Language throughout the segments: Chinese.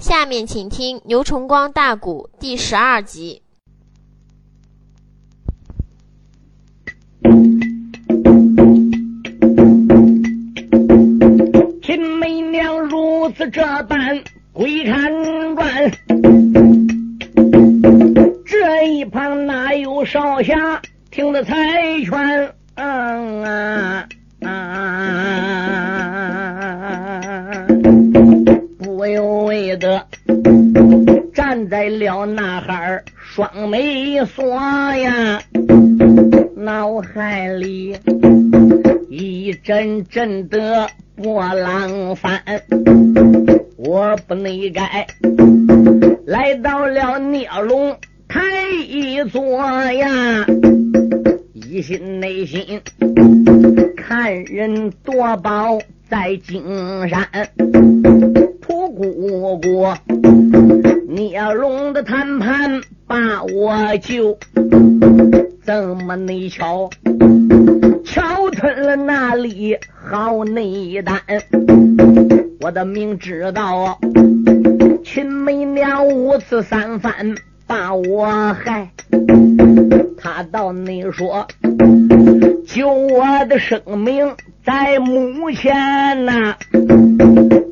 下面请听《牛崇光大鼓》第十二集。秦媚娘如此这般鬼看阵阵的波浪翻。我不内该。来到了聂龙台一座呀。一心内心看人夺宝在金山，屠姑姑聂龙的谈判把我救，怎么内瞧，瞧吞了那里好内丹？我的明知道秦媚娘五次三番把我害。他到：“你说救我的生命在目前呐，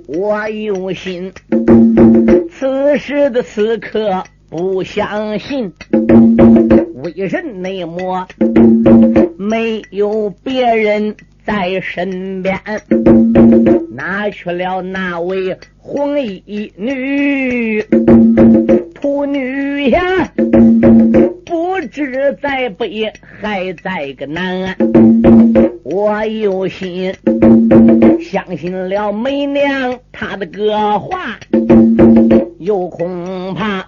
我有心。此时的此刻不相信，为人内魔没有别人在身边，拿去了那位红衣女仆女呀。”不知在北还在个南，我有心相信了媚娘她的个话，又恐怕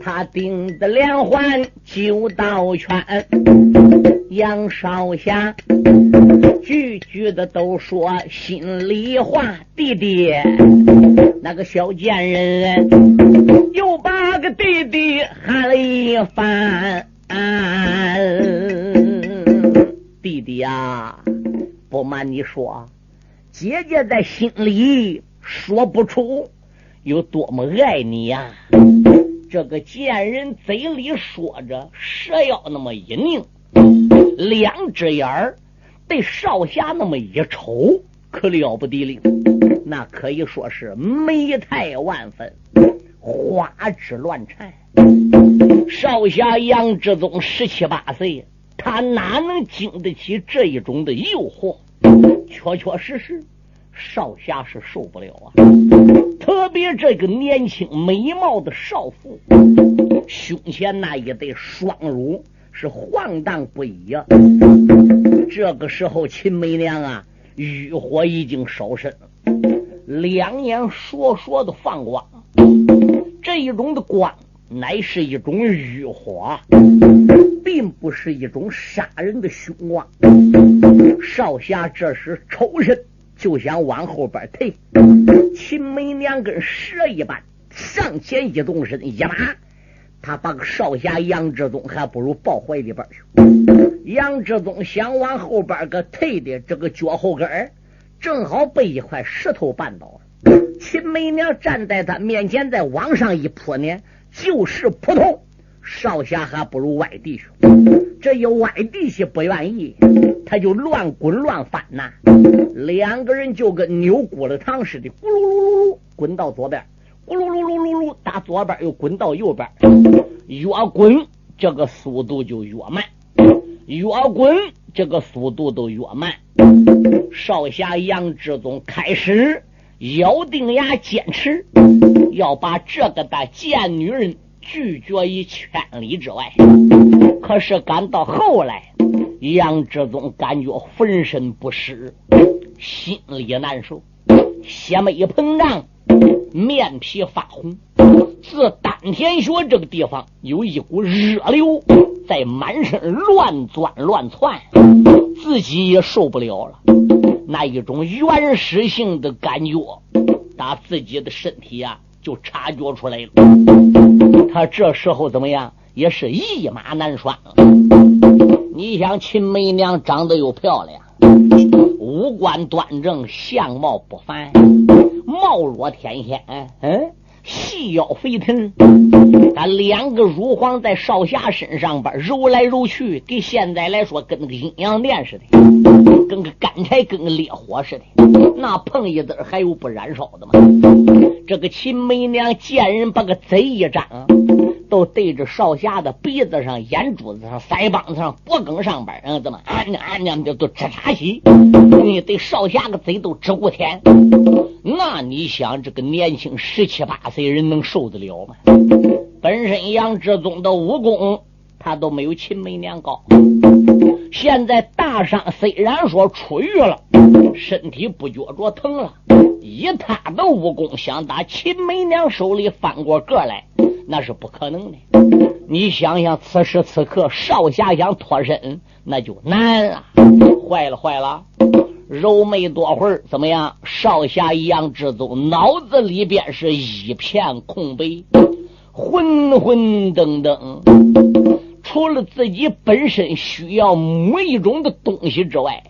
他顶的连环九道圈。杨少侠句句的都说心里话，弟弟那个小贱人又把个弟弟喊了一番。弟弟呀，不瞒你说，姐姐在心里说不出有多么爱你呀。这个贱人嘴里说着，蛇腰那么一拧。两只眼儿对少侠那么一瞅，可了不得了，那可以说是美态万分，花枝乱颤。少侠杨志宗十七八岁，他哪能经得起这一种的诱惑？确确实实，少侠是受不了啊！特别这个年轻美貌的少妇，胸前那一对双乳。是晃荡不已呀！这个时候，秦梅娘啊，欲火已经烧身，两眼烁烁的放光。这一种的光，乃是一种欲火，并不是一种杀人的凶光。少侠这时抽身就想往后边退，秦媚娘跟蛇一般，上前一动身，一拉。他把个少侠杨志宗还不如抱怀里边去。杨志宗想往后边个退的这个脚后跟正好被一块石头绊倒了。秦媚娘站在他面前，再往上一扑呢，就是扑通。少侠还不如歪地去。这一歪地去不愿意，他就乱滚乱翻呐。两个人就跟扭骨了糖似的，咕噜噜噜滚到左边。咕噜噜噜噜噜，打左边又滚到右边，越滚这个速度就越慢，越滚这个速度都越慢。少侠杨志宗开始咬定牙坚持，要把这个的贱女人拒绝于千里之外。可是赶到后来，杨志宗感觉浑身不适，心里难受，血脉膨胀。面皮发红，自丹田穴这个地方有一股热流在满身乱钻乱窜，自己也受不了了。那一种原始性的感觉，打自己的身体啊就察觉出来了。他这时候怎么样？也是一马难拴。你想，秦媚娘长得又漂亮，五官端正，相貌不凡。貌若天仙，嗯，细腰肥臀，他两个乳房在少侠身上边揉来揉去，给现在来说跟那个阴阳殿似的，跟个干柴，跟个烈火似的。那碰一子还有不燃烧的吗？这个秦梅娘见人把个嘴一张，都对着少侠的鼻子上、眼珠子上、腮帮子上、脖梗上边，嗯，怎么俺娘俺娘的都直插稀？你对少侠个嘴都直不甜。那你想，这个年轻十七八岁人能受得了吗？本身杨志宗的武功，他都没有秦梅娘高。现在大伤虽然说出狱了，身体不觉着疼了。以他的武功，想打秦梅娘手里翻过个来，那是不可能的。你想想，此时此刻少侠想脱身，那就难了。坏了，坏了！揉没多会儿，怎么样？少侠杨志宗脑子里边是一片空白，混混噔噔，除了自己本身需要某一种的东西之外，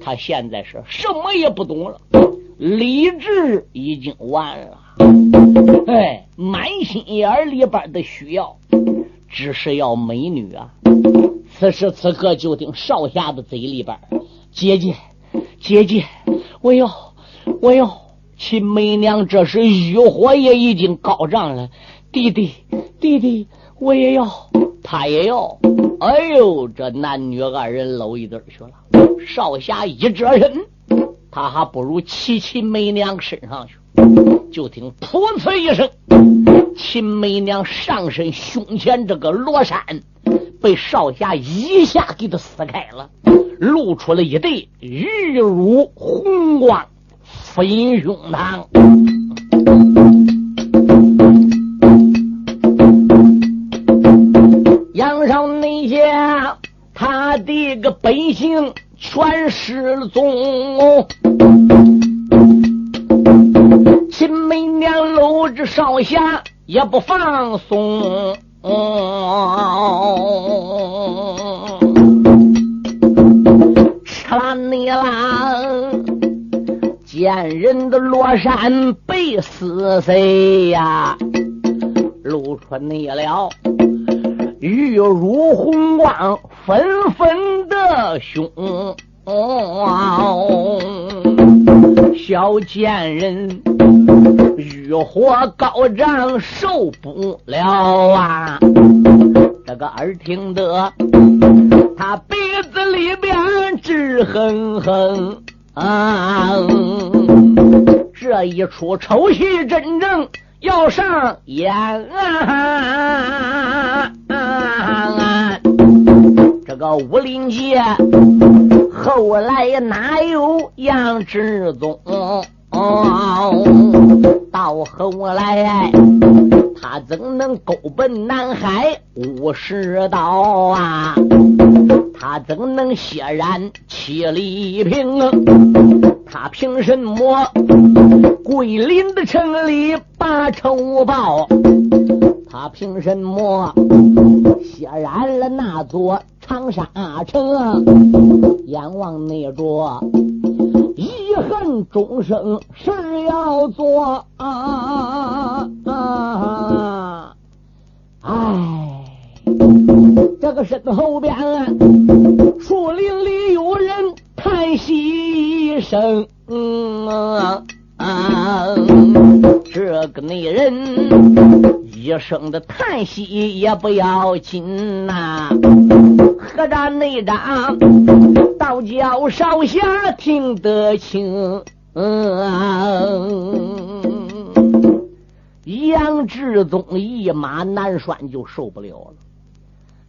他现在是什么也不懂了，理智已经完了。哎，满心眼里边的需要，只是要美女啊！此时此刻，就听少侠的嘴里边，姐姐。姐姐，我要，我要！秦梅娘这时欲火也已经高涨了。弟弟，弟弟，我也要，他也要。哎呦，这男女二人搂一对去了。少侠一折身，他还不如骑秦梅娘身上去。就听“噗呲”一声，秦梅娘上身胸前这个罗衫被少侠一下给他撕开了。露出了一对玉乳红光飞胸膛，杨少那些他的个本性全失踪。秦梅娘搂着少侠也不放松。啦你啦，贱人的罗衫被撕碎呀，露出你了玉如红光纷纷的胸，小贱人欲火高涨受不了啊！这个耳听得他鼻子里边直哼哼啊！这一出丑戏真正要上演啊！个武林界后来哪有杨志宗？到后来。他怎能勾奔南海五十刀啊？他怎能血染七里平？他凭什么桂林的城里把仇报？他凭什么血染了那座长沙城？阎王那桌。遗恨终生是要做啊！哎，这个身后边树林里有人叹息一声，嗯啊，这个女人一声的叹息也不要紧呐，客栈内战？道教少侠听得清，杨志宗一马难拴就受不了了。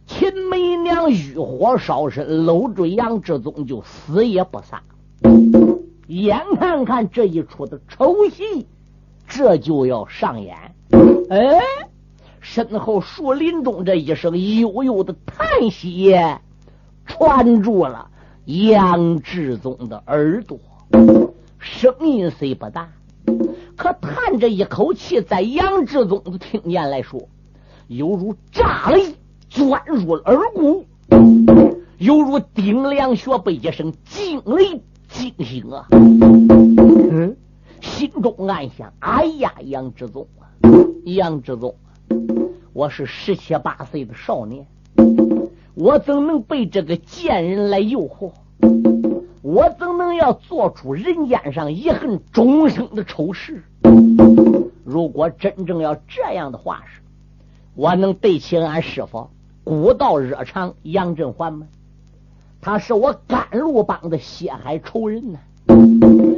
秦梅娘欲火烧身，搂住杨志宗就死也不撒。眼看看这一出的丑戏，这就要上演。哎，身后树林中这一声悠悠的叹息传住了。杨志宗的耳朵，声音虽不大，可叹这一口气，在杨志宗的听见来说，犹如炸雷钻入了耳骨，犹如丁良学被一声惊雷惊醒啊！嗯，心中暗想：哎呀，杨志宗啊，杨志忠，我是十七八岁的少年，我怎能被这个贱人来诱惑？我怎能要做出人间上遗恨终生的丑事？如果真正要这样的话是，我能对起俺师傅古道热肠杨振环吗？他是我甘露帮的血海仇人呐！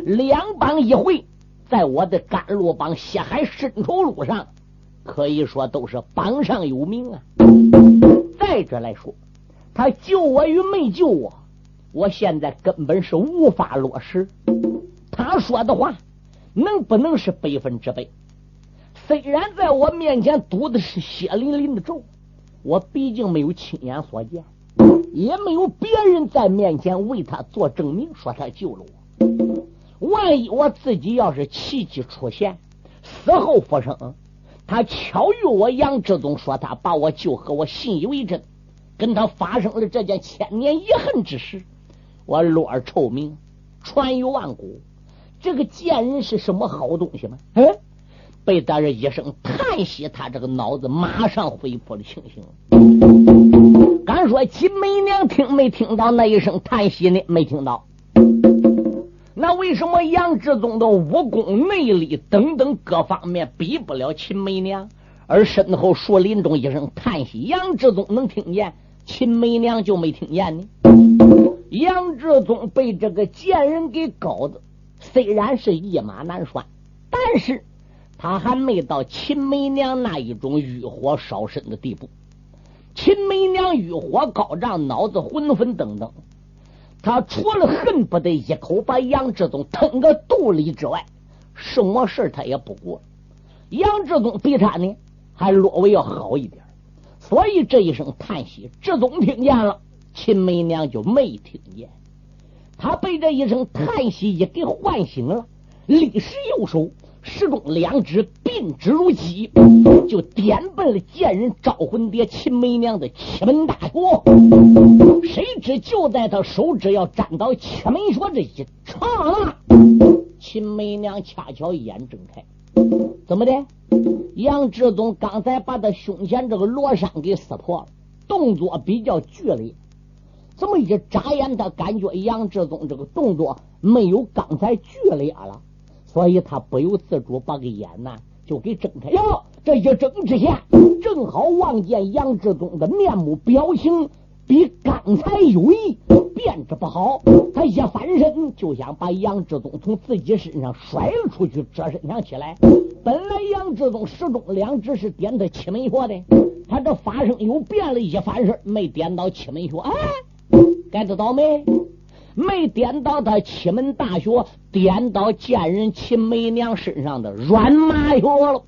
两帮一回，在我的甘露帮血海深仇路上，可以说都是榜上有名啊。再者来说，他救我与没救我，我现在根本是无法落实。他说的话，能不能是百分之百？虽然在我面前读的是血淋淋的咒，我毕竟没有亲眼所见。也没有别人在面前为他做证明，说他救了我。万一我自己要是奇迹出现，死后复生，他巧遇我杨志宗，说他把我救和我信以为真，跟他发生了这件千年遗恨之事，我落而臭名，传于万古。这个贱人是什么好东西吗？嗯，被大人一声叹息，他这个脑子马上恢复了清醒。敢说秦梅娘听没听到那一声叹息呢？没听到。那为什么杨志宗的武功、内力等等各方面比不了秦梅娘？而身后树林中一声叹息，杨志宗能听见，秦梅娘就没听见呢？杨志宗被这个贱人给搞的，虽然是一马难拴，但是他还没到秦梅娘那一种欲火烧身的地步。秦梅娘欲火高涨，脑子昏昏等等。他除了恨不得一口把杨志宗吞个肚里之外，什么事他也不过。杨志宗比他呢还略微要好一点，所以这一声叹息，志宗听见了，秦梅娘就没听见。他被这一声叹息一给唤醒了，立时右手。始终两指并指如鸡，就点奔了贱人招魂蝶秦梅娘的七门大穴。谁知就在他手指要沾到七门穴这一刹那，秦梅娘恰巧眼睁开，怎么的？杨志宗刚才把他胸前这个罗衫给撕破了，动作比较剧烈。这么一眨眼，他感觉杨志宗这个动作没有刚才剧烈了。所以他不由自主把个眼呐就给睁开了，这一睁之下，正好望见杨志忠的面目表情比刚才有异，变着不好。他一翻身就想把杨志忠从自己身上甩了出去，这身上起来。本来杨志忠始终两只是点他七门穴的，他这发生又变了，一翻身没点到七门穴，哎，该知道没？没点到他七门大穴，点到贱人秦梅娘身上的软麻穴了。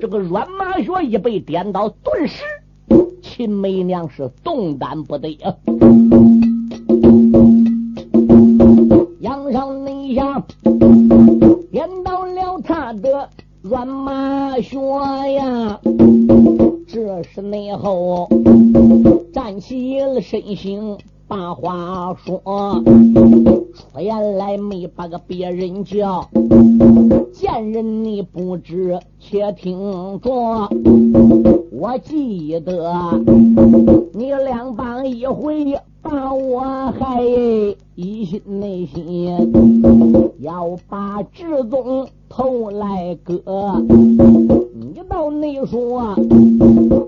这个软麻穴一被点到，顿时秦梅娘是动弹不得啊！说，出言来没把个别人叫，见人你不知，且听着。我记得你两帮一回把我害，一心内心要把志宗头来割。你到内说，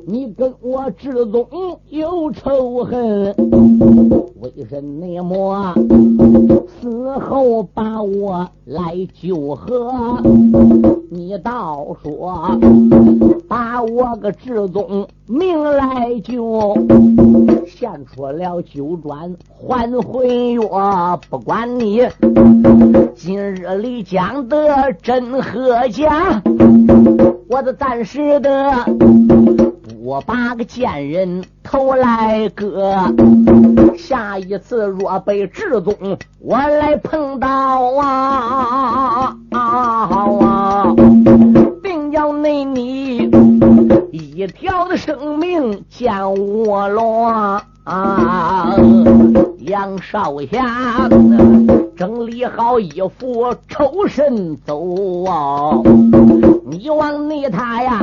你跟我志宗有仇恨，为什么死后把我来救和？你倒说，把我个志宗命来救，献出了九转还魂药，不管你今日里讲的真和假。我的暂时的，我把个贱人头来割。下一次若被志宗我来碰到啊，定要那你一条的生命见我啊。杨少侠，整理好衣服，抽身走啊。你往你他呀，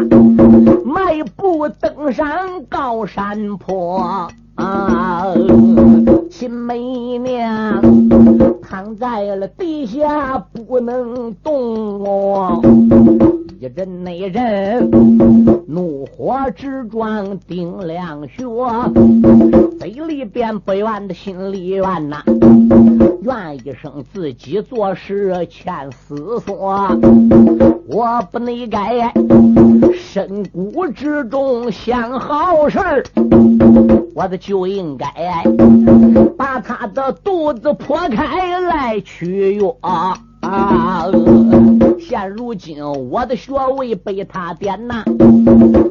迈步登上高山坡。啊，秦媚娘躺在了地下不能动，一阵那阵怒火直撞顶梁穴，嘴里边不怨的心里怨呐，怨一声自己做事欠思索，我不内该深谷之中想好事。我的就应该把他的肚子剖开来取药啊！现如今我的穴位被他点呐，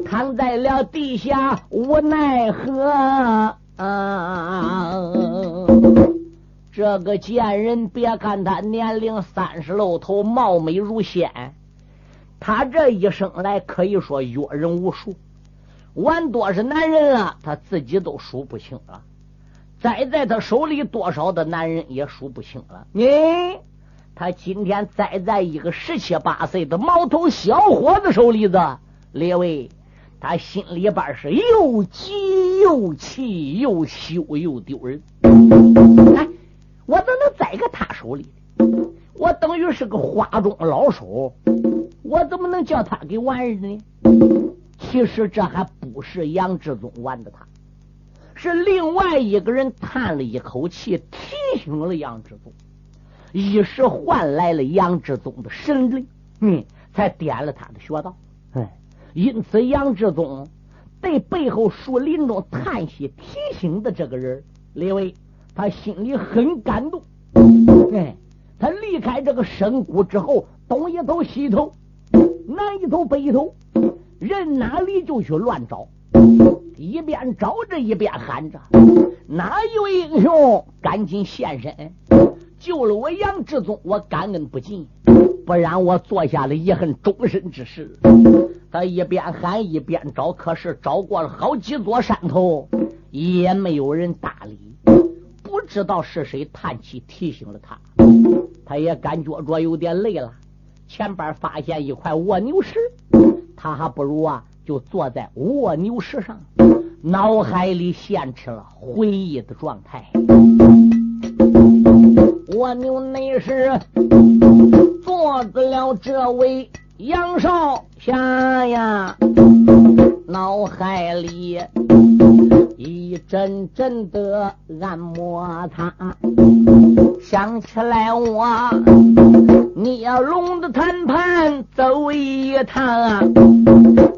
躺在了地下无奈何。啊！这个贱人，别看他年龄三十露头，貌美如仙，他这一生来可以说阅人无数。玩多少男人了，他自己都数不清了；栽在他手里多少的男人也数不清了。你，他今天栽在一个十七八岁的毛头小伙子手里子，列位，他心里边是又急又气又羞又丢人。哎，我怎能栽个他手里？我等于是个花中老手，我怎么能叫他给玩儿呢？其实这还不是杨志宗玩的，他是另外一个人叹了一口气，提醒了杨志宗，一时换来了杨志宗的神灵，嗯，才点了他的穴道。哎，因此杨志宗对背后树林中叹息提醒的这个人，李伟，他心里很感动。哎，他离开这个深谷之后，东一头西一头，南一头北一头。人哪里就去乱找，一边找着一边喊着：“哪一位英雄赶紧现身，救了我杨志宗，我感恩不尽，不然我做下了遗恨终身之事。”他一边喊一边找，可是找过了好几座山头，也没有人搭理。不知道是谁叹气提醒了他，他也感觉着有点累了。前边发现一块蜗牛石。他还不如啊，就坐在蜗牛石上，脑海里现出了回忆的状态。蜗牛那是坐着了这位杨少侠呀，脑海里一阵阵的按摩他，想起来我。你要龙的谈判走一趟，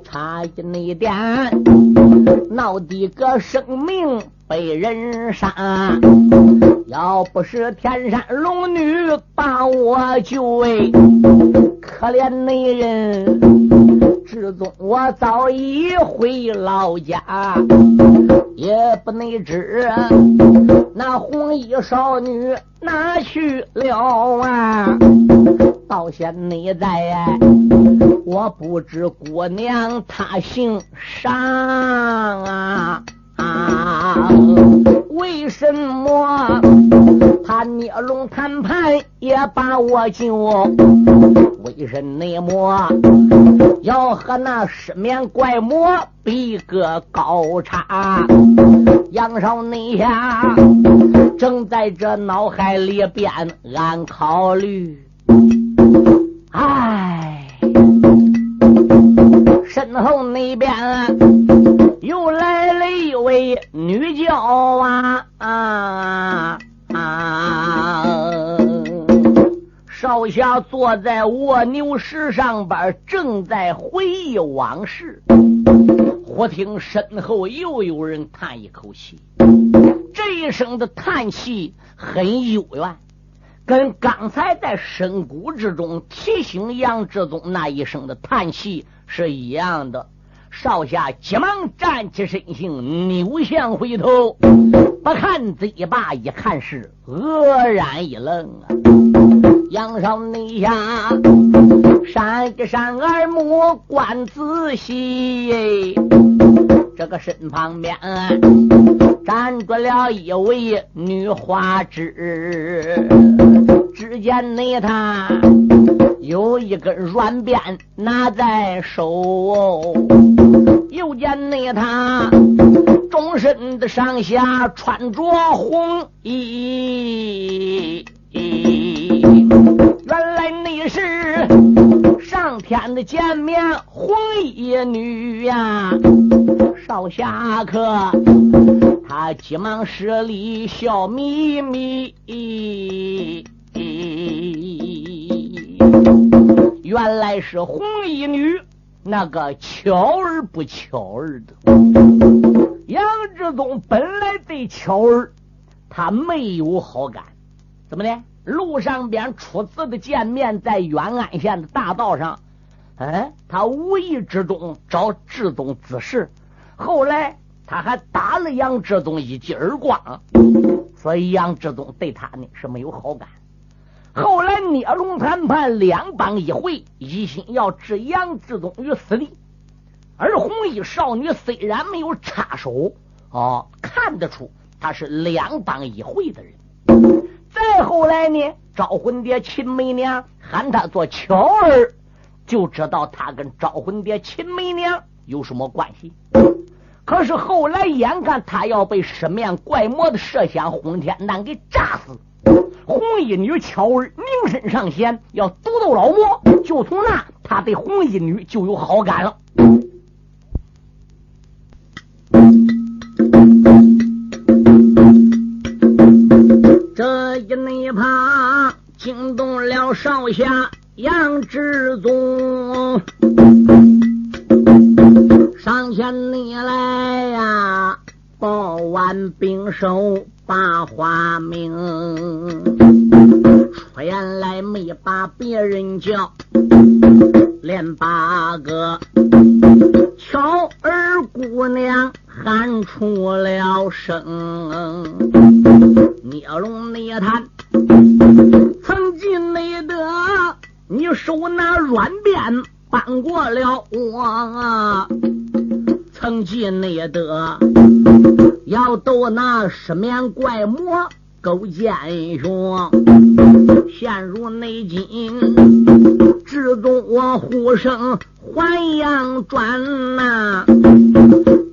差一那点闹的个生命被人杀。要不是天山龙女把我救，可怜那人至宗我早已回老家，也不能知那红衣少女哪去了啊？到现在，我不知姑娘她姓啥啊？啊？为什么他捏龙谈判也把我救？为什么要和那失眠怪魔比个高差？杨少内下正在这脑海里边暗考虑。哎，身后那边又来了一位女娇啊啊少侠坐在卧牛石上边，正在回忆往事。忽听身后又有人叹一口气，这一声的叹气很幽怨。跟刚才在深谷之中提醒杨志宗那一声的叹气是一样的。少侠急忙站起身形，扭向回头，不看嘴巴，一看是愕然一愣啊！杨少内下闪一闪耳目，观仔细，这个身旁边。站住了一位女花枝，只见那她有一根软鞭拿在手，又见那他终身的上下穿着红衣，天的见面红衣女呀。少侠客，他急忙施礼笑眯眯。原来是红衣女，那个巧儿不巧儿的。杨志忠本来对巧儿他没有好感，怎么的？路上边初次的见面，在远安县的大道上，哎，他无意之中找志东滋事，后来他还打了杨志东一记耳光，所以杨志东对他呢是没有好感。后来聂龙谈判，两帮一回，一心要置杨志忠于死地。而红衣少女虽然没有插手，哦，看得出她是两帮一回的人。再后来呢，招魂蝶秦媚娘喊她做巧儿，就知道他跟招魂蝶秦媚娘有什么关系。可是后来眼看他要被十面怪魔的麝香轰天弹给炸死。红衣女巧儿名声上线，要独斗老魔，就从那他对红衣女就有好感了。这一内旁惊动了少侠杨志宗，上前你来呀，报完兵手。把花名，出言来没把别人叫，连八个巧儿姑娘喊出了声。聂龙聂探，曾经内得你手拿软鞭扳过了我，曾记内得。要斗那十面怪魔勾践雄，陷入内境，只中我呼声还阳转呐！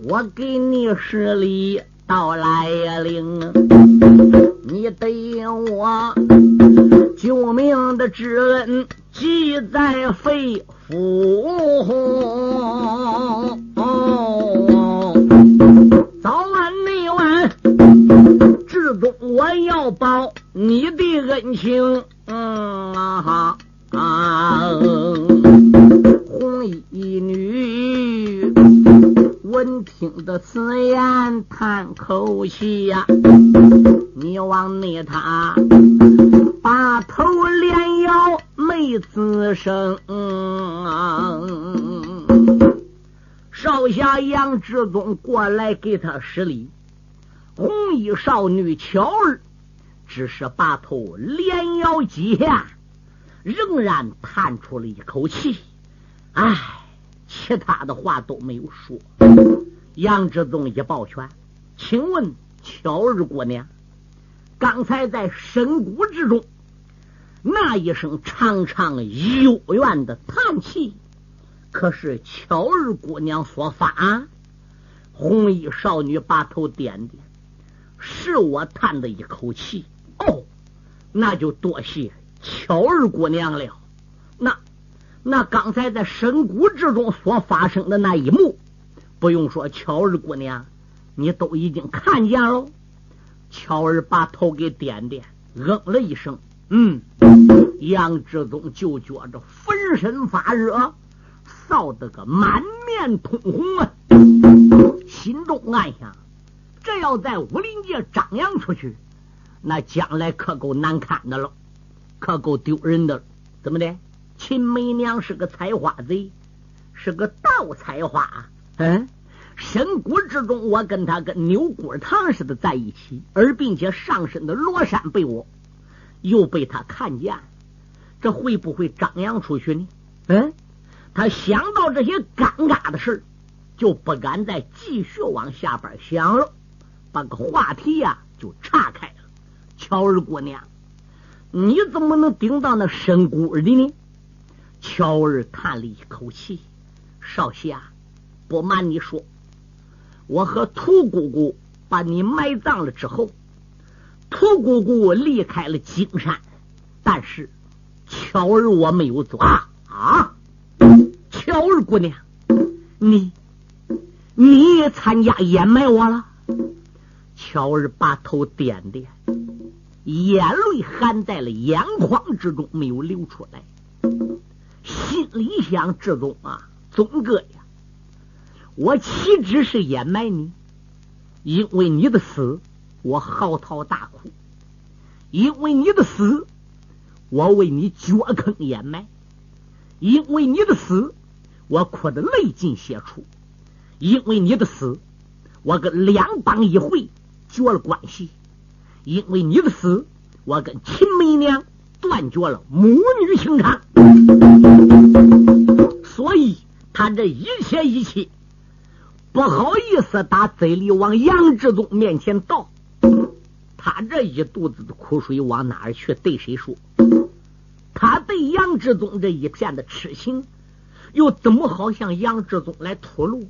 我给你施礼到来领，你得我救命的之恩记在肺腑。早晚内晚，至终我要报你的恩情。嗯啊，红衣女闻听的此言，叹口气呀。你往那他把头连摇，没吱声。少侠杨志忠过来给他施礼，红衣少女巧儿只是把头连摇几下，仍然叹出了一口气。唉，其他的话都没有说。杨志忠一抱拳，请问巧儿姑娘，刚才在深谷之中那一声长长幽怨的叹气。可是巧儿姑娘所发，红衣少女把头点点，是我叹的一口气。哦，那就多谢巧儿姑娘了。那那刚才在深谷之中所发生的那一幕，不用说，巧儿姑娘你都已经看见了。巧儿把头给点点，嗯了一声，嗯。杨志忠就觉着浑身发热。臊得个满面通红啊！心中暗想：这要在武林界张扬出去，那将来可够难堪的了，可够丢人的。怎么的？秦媚娘是个采花贼，是个盗采花。嗯，深谷之中，我跟他跟牛骨汤似的在一起，而并且上身的罗衫被我又被他看见，这会不会张扬出去呢？嗯。他想到这些尴尬的事就不敢再继续往下边想了，把个话题呀就岔开了。乔儿姑娘，你怎么能顶到那深谷的呢？乔儿叹了一口气：“少侠，不瞒你说，我和屠姑姑把你埋葬了之后，屠姑姑离开了金山，但是巧儿我没有走啊！巧儿姑娘，你你也参加掩埋我了？”巧儿把头点点。眼泪含在了眼眶之中，没有流出来。心里想：志宗啊，宗哥呀，我岂止是掩埋你？因为你的死，我嚎啕大哭；因为你的死，我为你掘坑掩埋；因为你的死，我哭得泪尽血出；因为你的死，我跟两帮一回绝了关系。因为你的死，我跟秦媚娘断绝了母女情长，所以他这一切一切不好意思打嘴里往杨志宗面前倒，他这一肚子的苦水往哪儿去？对谁说？他对杨志宗这一片的痴情，又怎么好向杨志宗来吐露？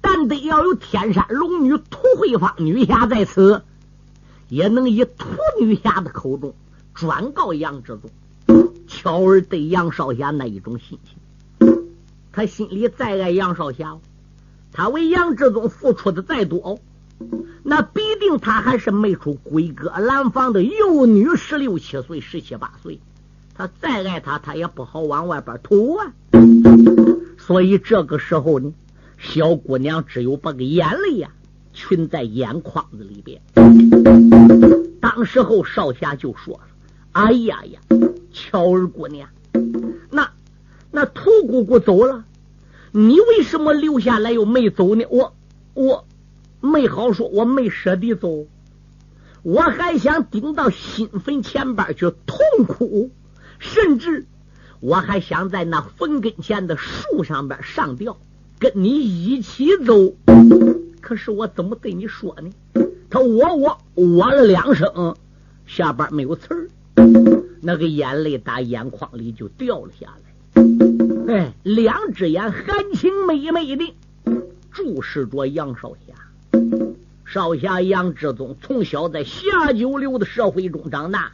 但得要有天山龙女涂慧芳女侠在此。也能以土女侠的口中转告杨志宗，巧儿对杨少侠那一种心情，他心里再爱杨少侠，他为杨志宗付出的再多，那必定他还是没出闺阁兰房的幼女，十六七岁、十七八岁，他再爱他，他也不好往外边吐啊。所以这个时候呢，小姑娘只有把个眼泪呀。群在眼眶子里边，当时候少侠就说了：“哎呀呀，巧儿姑娘，那那屠姑姑走了，你为什么留下来又没走呢？我我没好说，我没舍得走，我还想顶到新坟前边去痛哭，甚至我还想在那坟跟前的树上边上吊，跟你一起走。”可是我怎么对你说呢？他我我我了两声，下边没有词儿，那个眼泪打眼眶里就掉了下来。哎，两只眼含情脉脉的注视着杨少侠。少侠杨志宗从小在下九流的社会中长大，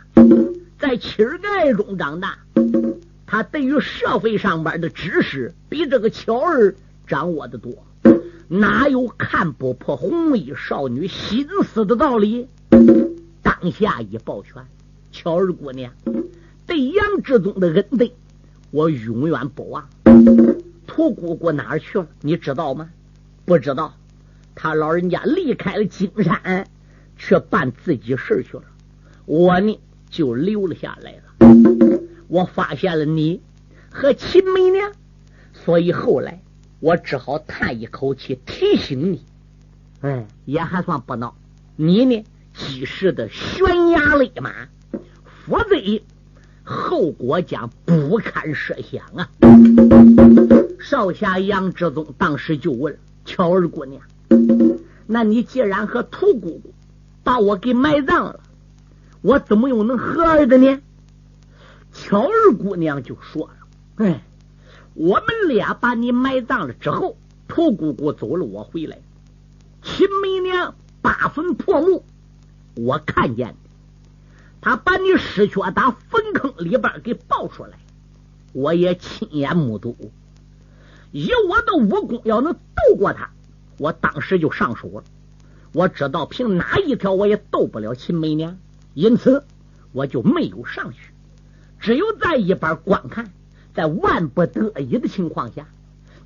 在乞儿盖中长大，他对于社会上边的知识比这个巧儿掌握的多。哪有看不破红衣少女心思的道理？当下一抱拳，巧儿姑娘对杨志宗的恩德，我永远不忘。屠姑姑哪儿去了？你知道吗？不知道。他老人家离开了金山，去办自己事去了。我呢，就留了下来了。我发现了你和秦梅娘，所以后来。我只好叹一口气，提醒你，哎，也还算不孬。你呢，及时的悬崖勒马，否则后果将不堪设想啊！少侠杨志宗当时就问巧儿姑娘：“那你既然和屠姑姑把我给埋葬了，我怎么又能和儿的呢？”巧儿姑娘就说了：“哎。”我们俩把你埋葬了之后，屠姑姑走了，我回来，秦媚娘八坟破墓，我看见他把你尸血打坟坑里边给抱出来，我也亲眼目睹。以我的武功，要能斗过他，我当时就上手了。我知道凭哪一条我也斗不了秦媚娘，因此我就没有上去，只有在一边观看。在万不得已的情况下，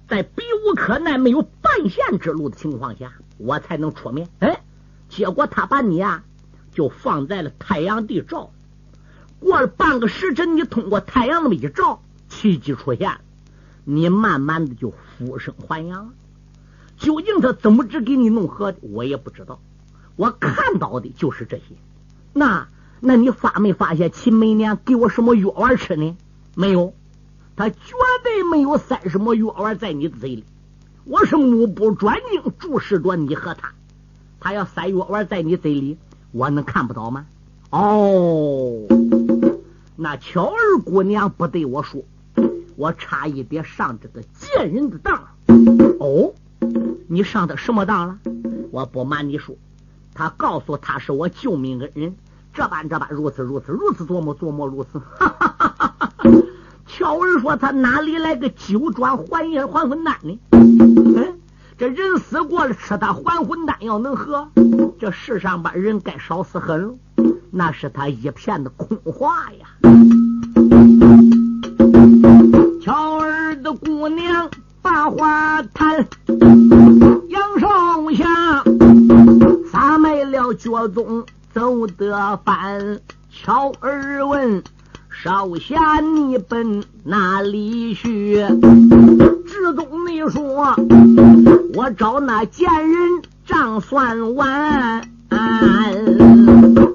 在避无可奈、没有半线之路的情况下，我才能出面。哎，结果他把你啊，就放在了太阳地照。过了半个时辰，你通过太阳那么一照，奇迹出现，你慢慢的就复生还阳。究竟他怎么只给你弄喝的，我也不知道。我看到的就是这些。那，那你发没发现秦媚娘给我什么药丸吃呢？没有。他绝对没有塞什么药丸在你的嘴里，我是目不转睛注视着你和他。他要塞药丸在你嘴里，我能看不到吗？哦，那巧儿姑娘不对我说，我差一点上这个贱人的当。哦，你上的什么当了？我不瞒你说，他告诉他是我救命恩人，这般这般，如此如此，如此琢磨琢磨，如此。哈哈！巧儿说他哪里来个九转还阴还魂丹呢？嗯，这人死过了，吃他还魂丹要能喝？这世上把人该少死狠，那是他一片的空话呀。巧儿的姑娘把话谈，杨少侠撒没了脚踪走得翻。巧儿问少侠你奔哪里去？知东你说我找那贱人账算完。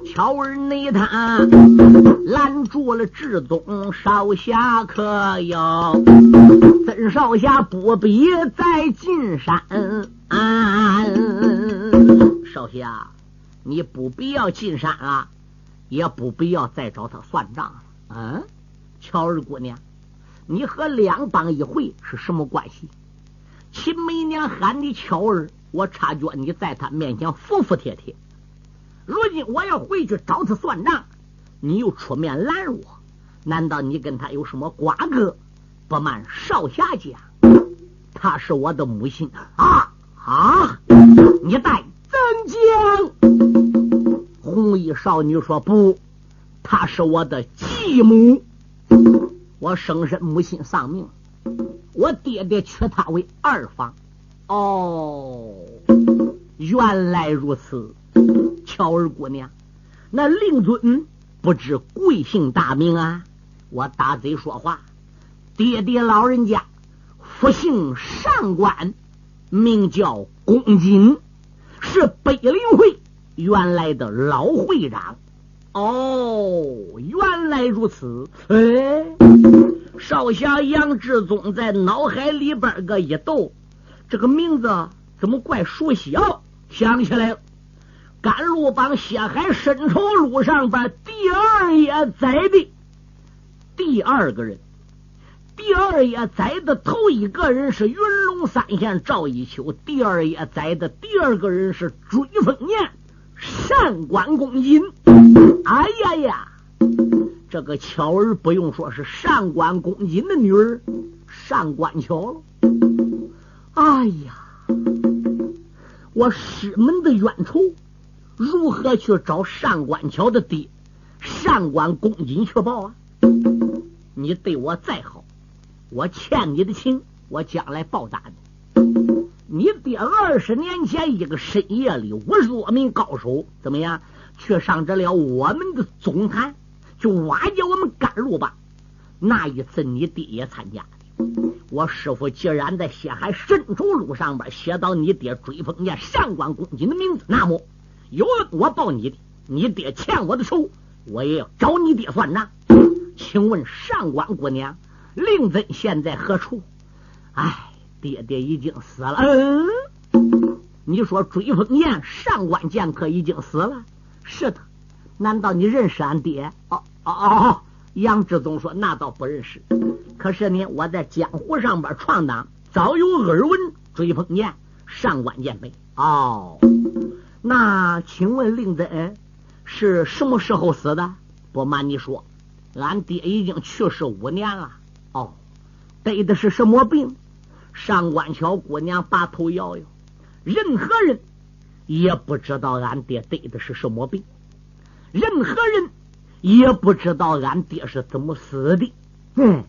乔儿内他拦住了志宗少侠，可要曾少侠不必再进山。少侠，你不必要进山了，也不必要再找他算账了。嗯，乔儿姑娘，你和两帮一回是什么关系？秦梅娘喊你乔儿，我察觉你在他面前服服帖帖。如今我要回去找他算账，你又出面拦我，难道你跟他有什么瓜葛？不瞒少侠讲，她是我的母亲啊啊！你待怎讲？红衣少女说不，她是我的继母。我生身母亲丧命，我爹爹娶她为二房。哦，原来如此。巧儿姑娘，那令尊不知贵姓大名啊？我打嘴说话，爹爹老人家复姓上官，名叫公瑾，是北陵会原来的老会长。哦，原来如此。哎，少侠杨志忠在脑海里边个一抖，这个名字怎么怪熟悉啊？想起来了。甘露帮血海深仇录上边第二爷宰的第二个人，第二爷宰的头一个人是云龙三县赵一秋，第二爷宰的第二个人是追风年上官公瑾。哎呀呀，这个巧儿不用说是上官公瑾的女儿上官巧了。哎呀，我师门的冤仇。如何去找上官桥的爹上官公瑾去报啊？你对我再好，我欠你的情，我将来报答你。你爹二十年前一个深夜里五十多名高手怎么样，去上得了我们的总坛，就挖掘我们甘露吧。那一次你爹也参加。我师傅既然在血海深仇路上边写到你爹追风剑上官公瑾的名字，那么。有我报你的，你爹欠我的仇，我也要找你爹算账。请问上官姑娘，令尊现在何处？哎，爹爹已经死了。嗯，你说追风剑上官剑客已经死了？是的。难道你认识俺爹？哦哦哦！杨志宗说：“那倒不认识。可是呢，我在江湖上边闯荡，早有耳闻追风剑上官剑辈。哦。那请问令尊是什么时候死的？不瞒你说，俺爹已经去世五年了。哦，得的是什么病？上官桥姑娘把头摇摇，任何人也不知道俺爹得的是什么病，任何人也不知道俺爹是怎么死的。嗯，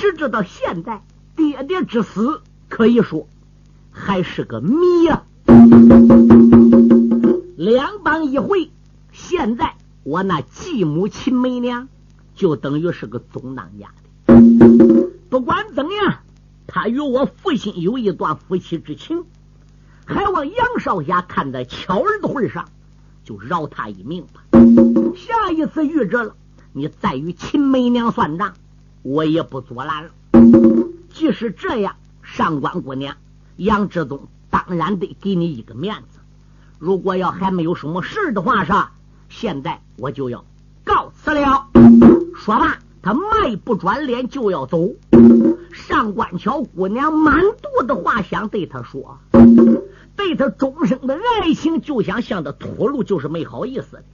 只知道现在爹爹之死可以说还是个谜呀。两帮一回，现在我那继母秦梅娘就等于是个总当家的。不管怎样，他与我父亲有一段夫妻之情，还望杨少侠看在巧儿的份上，就饶他一命吧。下一次遇着了，你再与秦梅娘算账，我也不阻拦了。即使这样，上官姑娘，杨志忠当然得给你一个面子。如果要还没有什么事的话，是现在我就要告辞了。说罢，他迈步转脸就要走。上官桥姑娘满肚子话想对他说，对他终生的爱情就想向他吐露，就是没好意思的。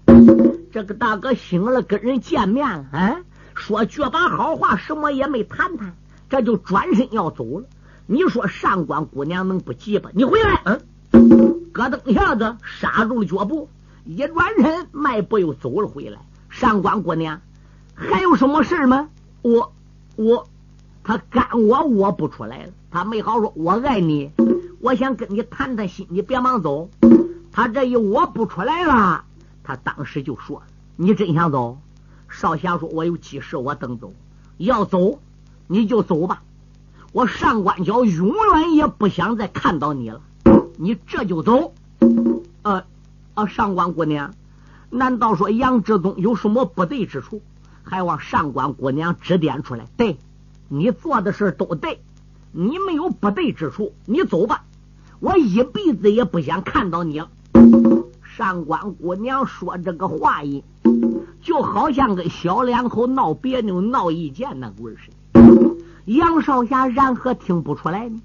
这个大哥醒了，跟人见面了，哎，说绝把好话，什么也没谈谈，这就转身要走了。你说上官姑娘能不急吧？你回来，嗯，咯噔一下子刹住了脚步，一转身迈步又走了回来。上官姑娘，还有什么事吗？我我。他干我我不出来了，他没好说，我爱你，我想跟你谈谈心，你别忙走。他这一我不出来了，他当时就说：“你真想走？”少侠说：“我有急事，我等走。要走你就走吧，我上官桥永远也不想再看到你了。你这就走？呃呃，上官姑娘，难道说杨志忠有什么不对之处，还望上官姑娘指点出来？对。”你做的事都对，你没有不对之处。你走吧，我一辈子也不想看到你了。上官姑娘说这个话音，就好像跟小两口闹别扭、闹意见那味儿似的。杨少侠然何听不出来呢？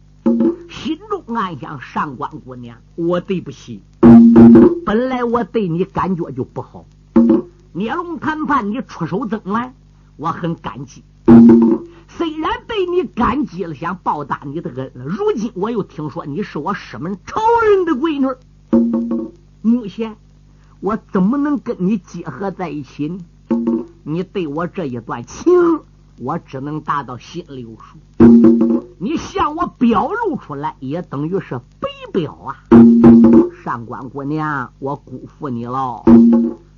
心中暗想：上官姑娘，我对不起。本来我对你感觉就不好，孽龙谈判你出手增援，我很感激。虽然对你感激了，想报答你的恩，如今我又听说你是我师门仇人的闺女，目前我怎么能跟你结合在一起呢？你对我这一段情，我只能达到心里有数。你向我表露出来，也等于是白表啊！上官姑娘，我辜负你了。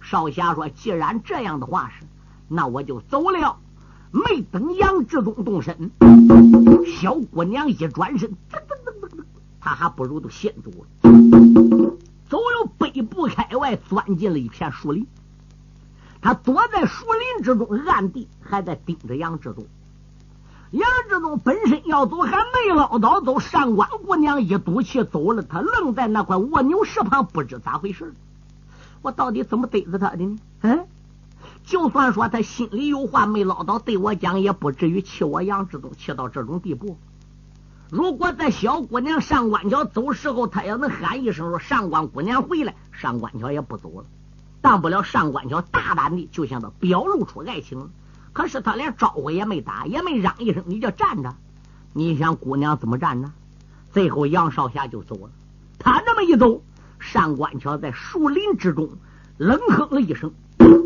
少侠说：“既然这样的话是，那我就走了。”没等杨志忠动身，小姑娘一转身，噔噔噔噔噔，她还不如都先走了，走了北步开外，钻进了一片树林。他躲在树林之中，暗地还在盯着杨志忠。杨志忠本身要走，还没捞到走。上官姑娘一赌气走了，他愣在那块蜗牛石旁，不知咋回事。我到底怎么逮着他的呢？嗯？就算说他心里有话没唠叨，对我讲也不至于气我杨志忠气到这种地步。如果在小姑娘上官桥走时候，他要能喊一声说上官姑娘回来，上官桥也不走了。当不了上官桥大胆的就向他表露出爱情，可是他连招呼也没打，也没嚷一声，你就站着。你想姑娘怎么站呢？最后杨少侠就走了。他这么一走，上官桥在树林之中冷哼了一声。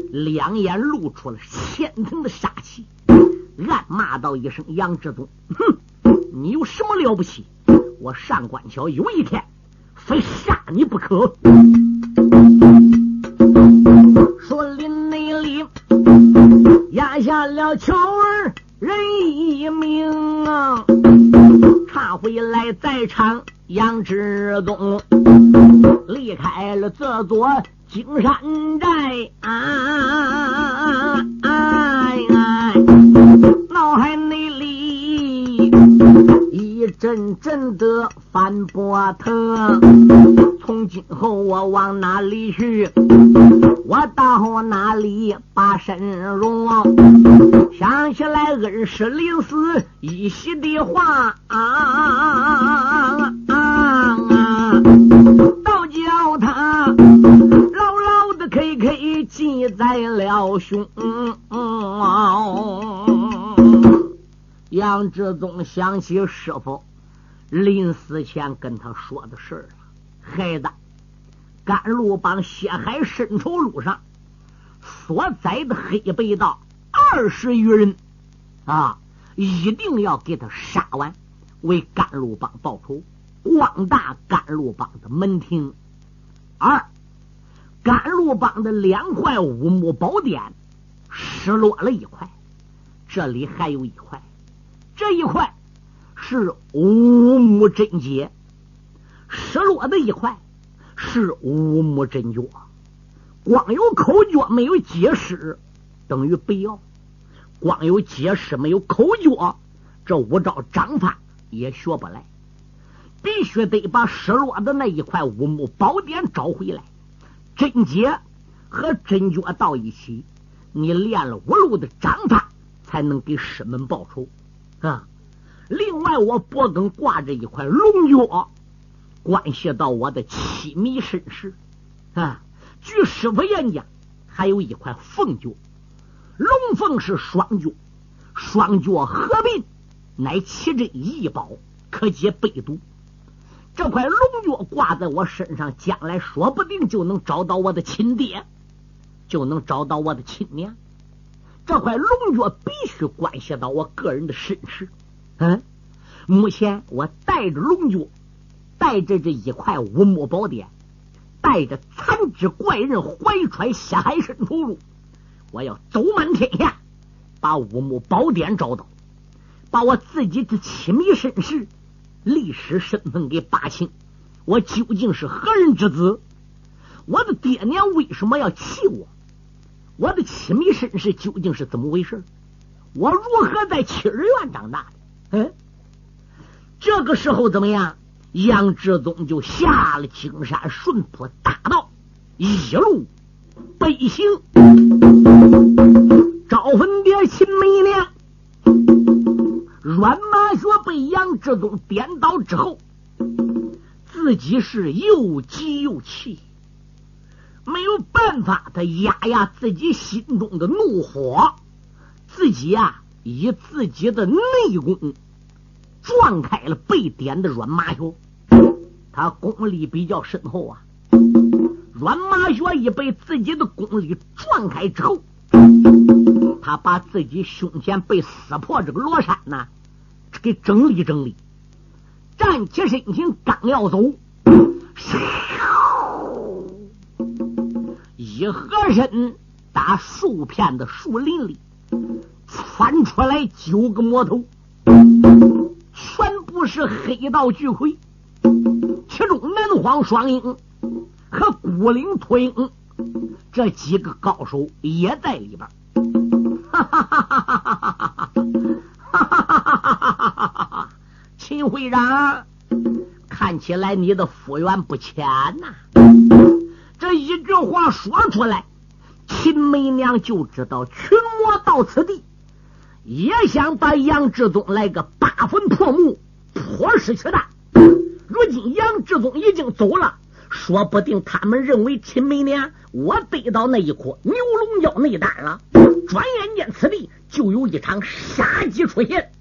两眼露出了千层的杀气，暗骂道一声：“杨志忠，哼，你有什么了不起？我上官桥有一天非杀你不可。”说林内里压下了桥儿人一名啊，唱回来在场杨志忠离开了这座。金山寨，啊阵阵的翻波腾。从今后我往哪里去？我到哪里把身容？想起来恩师临死一席的话啊！啊,啊,啊,啊倒叫他牢牢的。K 记在了胸。杨志忠想起师傅临死前跟他说的事了。孩子，甘露帮血海深仇路上所载的黑白道二十余人啊，一定要给他杀完，为甘露帮报仇，光大甘露帮的门庭。二。甘露帮的两块五木宝典失落了一块，这里还有一块，这一块是五木真结，失落的一块是五木真诀。光有口诀没有解释，等于不要；光有解释没有口诀，这五招章法也学不来。必须得把失落的那一块五木宝典找回来。真结和真诀到一起，你练了五路的掌法，才能给师门报仇啊！另外，我脖梗挂着一块龙角，关系到我的七米身世啊。据师傅言讲，还有一块凤角，龙凤是双角，双角合并乃奇珍异宝，可解百毒。这块龙角挂在我身上，将来说不定就能找到我的亲爹，就能找到我的亲娘。这块龙角必须关系到我个人的身世。嗯，目前我带着龙角，带着这一块五木宝典，带着残肢怪人怀揣下海深处路，我要走满天下，把五木宝典找到，把我自己的亲密身世、历史身份给扒清。我究竟是何人之子？我的爹娘为什么要气我？我的亲密身世究竟是怎么回事？我如何在七儿院长大的？嗯，这个时候怎么样？杨志宗就下了青山顺坡大道，一路北行。招魂殿秦媚娘，阮马学被杨志宗颠倒之后，自己是又急又气，没有办法，他压压自己心中的怒火，自己呀。以自己的内功撞开了被点的阮麻穴，他功力比较深厚啊。阮麻穴一被自己的功力撞开之后，他把自己胸前被撕破这个罗衫呢，给整理整理，站起身形，刚要走，一合身，打树片的树林里窜出来九个魔头，全部是黑道巨魁，其中南皇双鹰和孤灵秃鹰这几个高手也在里边。哈哈哈哈哈哈哈哈哈哈哈哈哈哈哈！秦会长，看起来你的福缘不浅呐、这一句话说出来，秦媚娘就知道群魔到此地。也想把杨志宗来个八坟破墓、破尸取代。如今杨志宗已经走了，说不定他们认为秦梅娘我得到那一颗牛龙角内丹了。转眼间，此地就有一场杀机出现。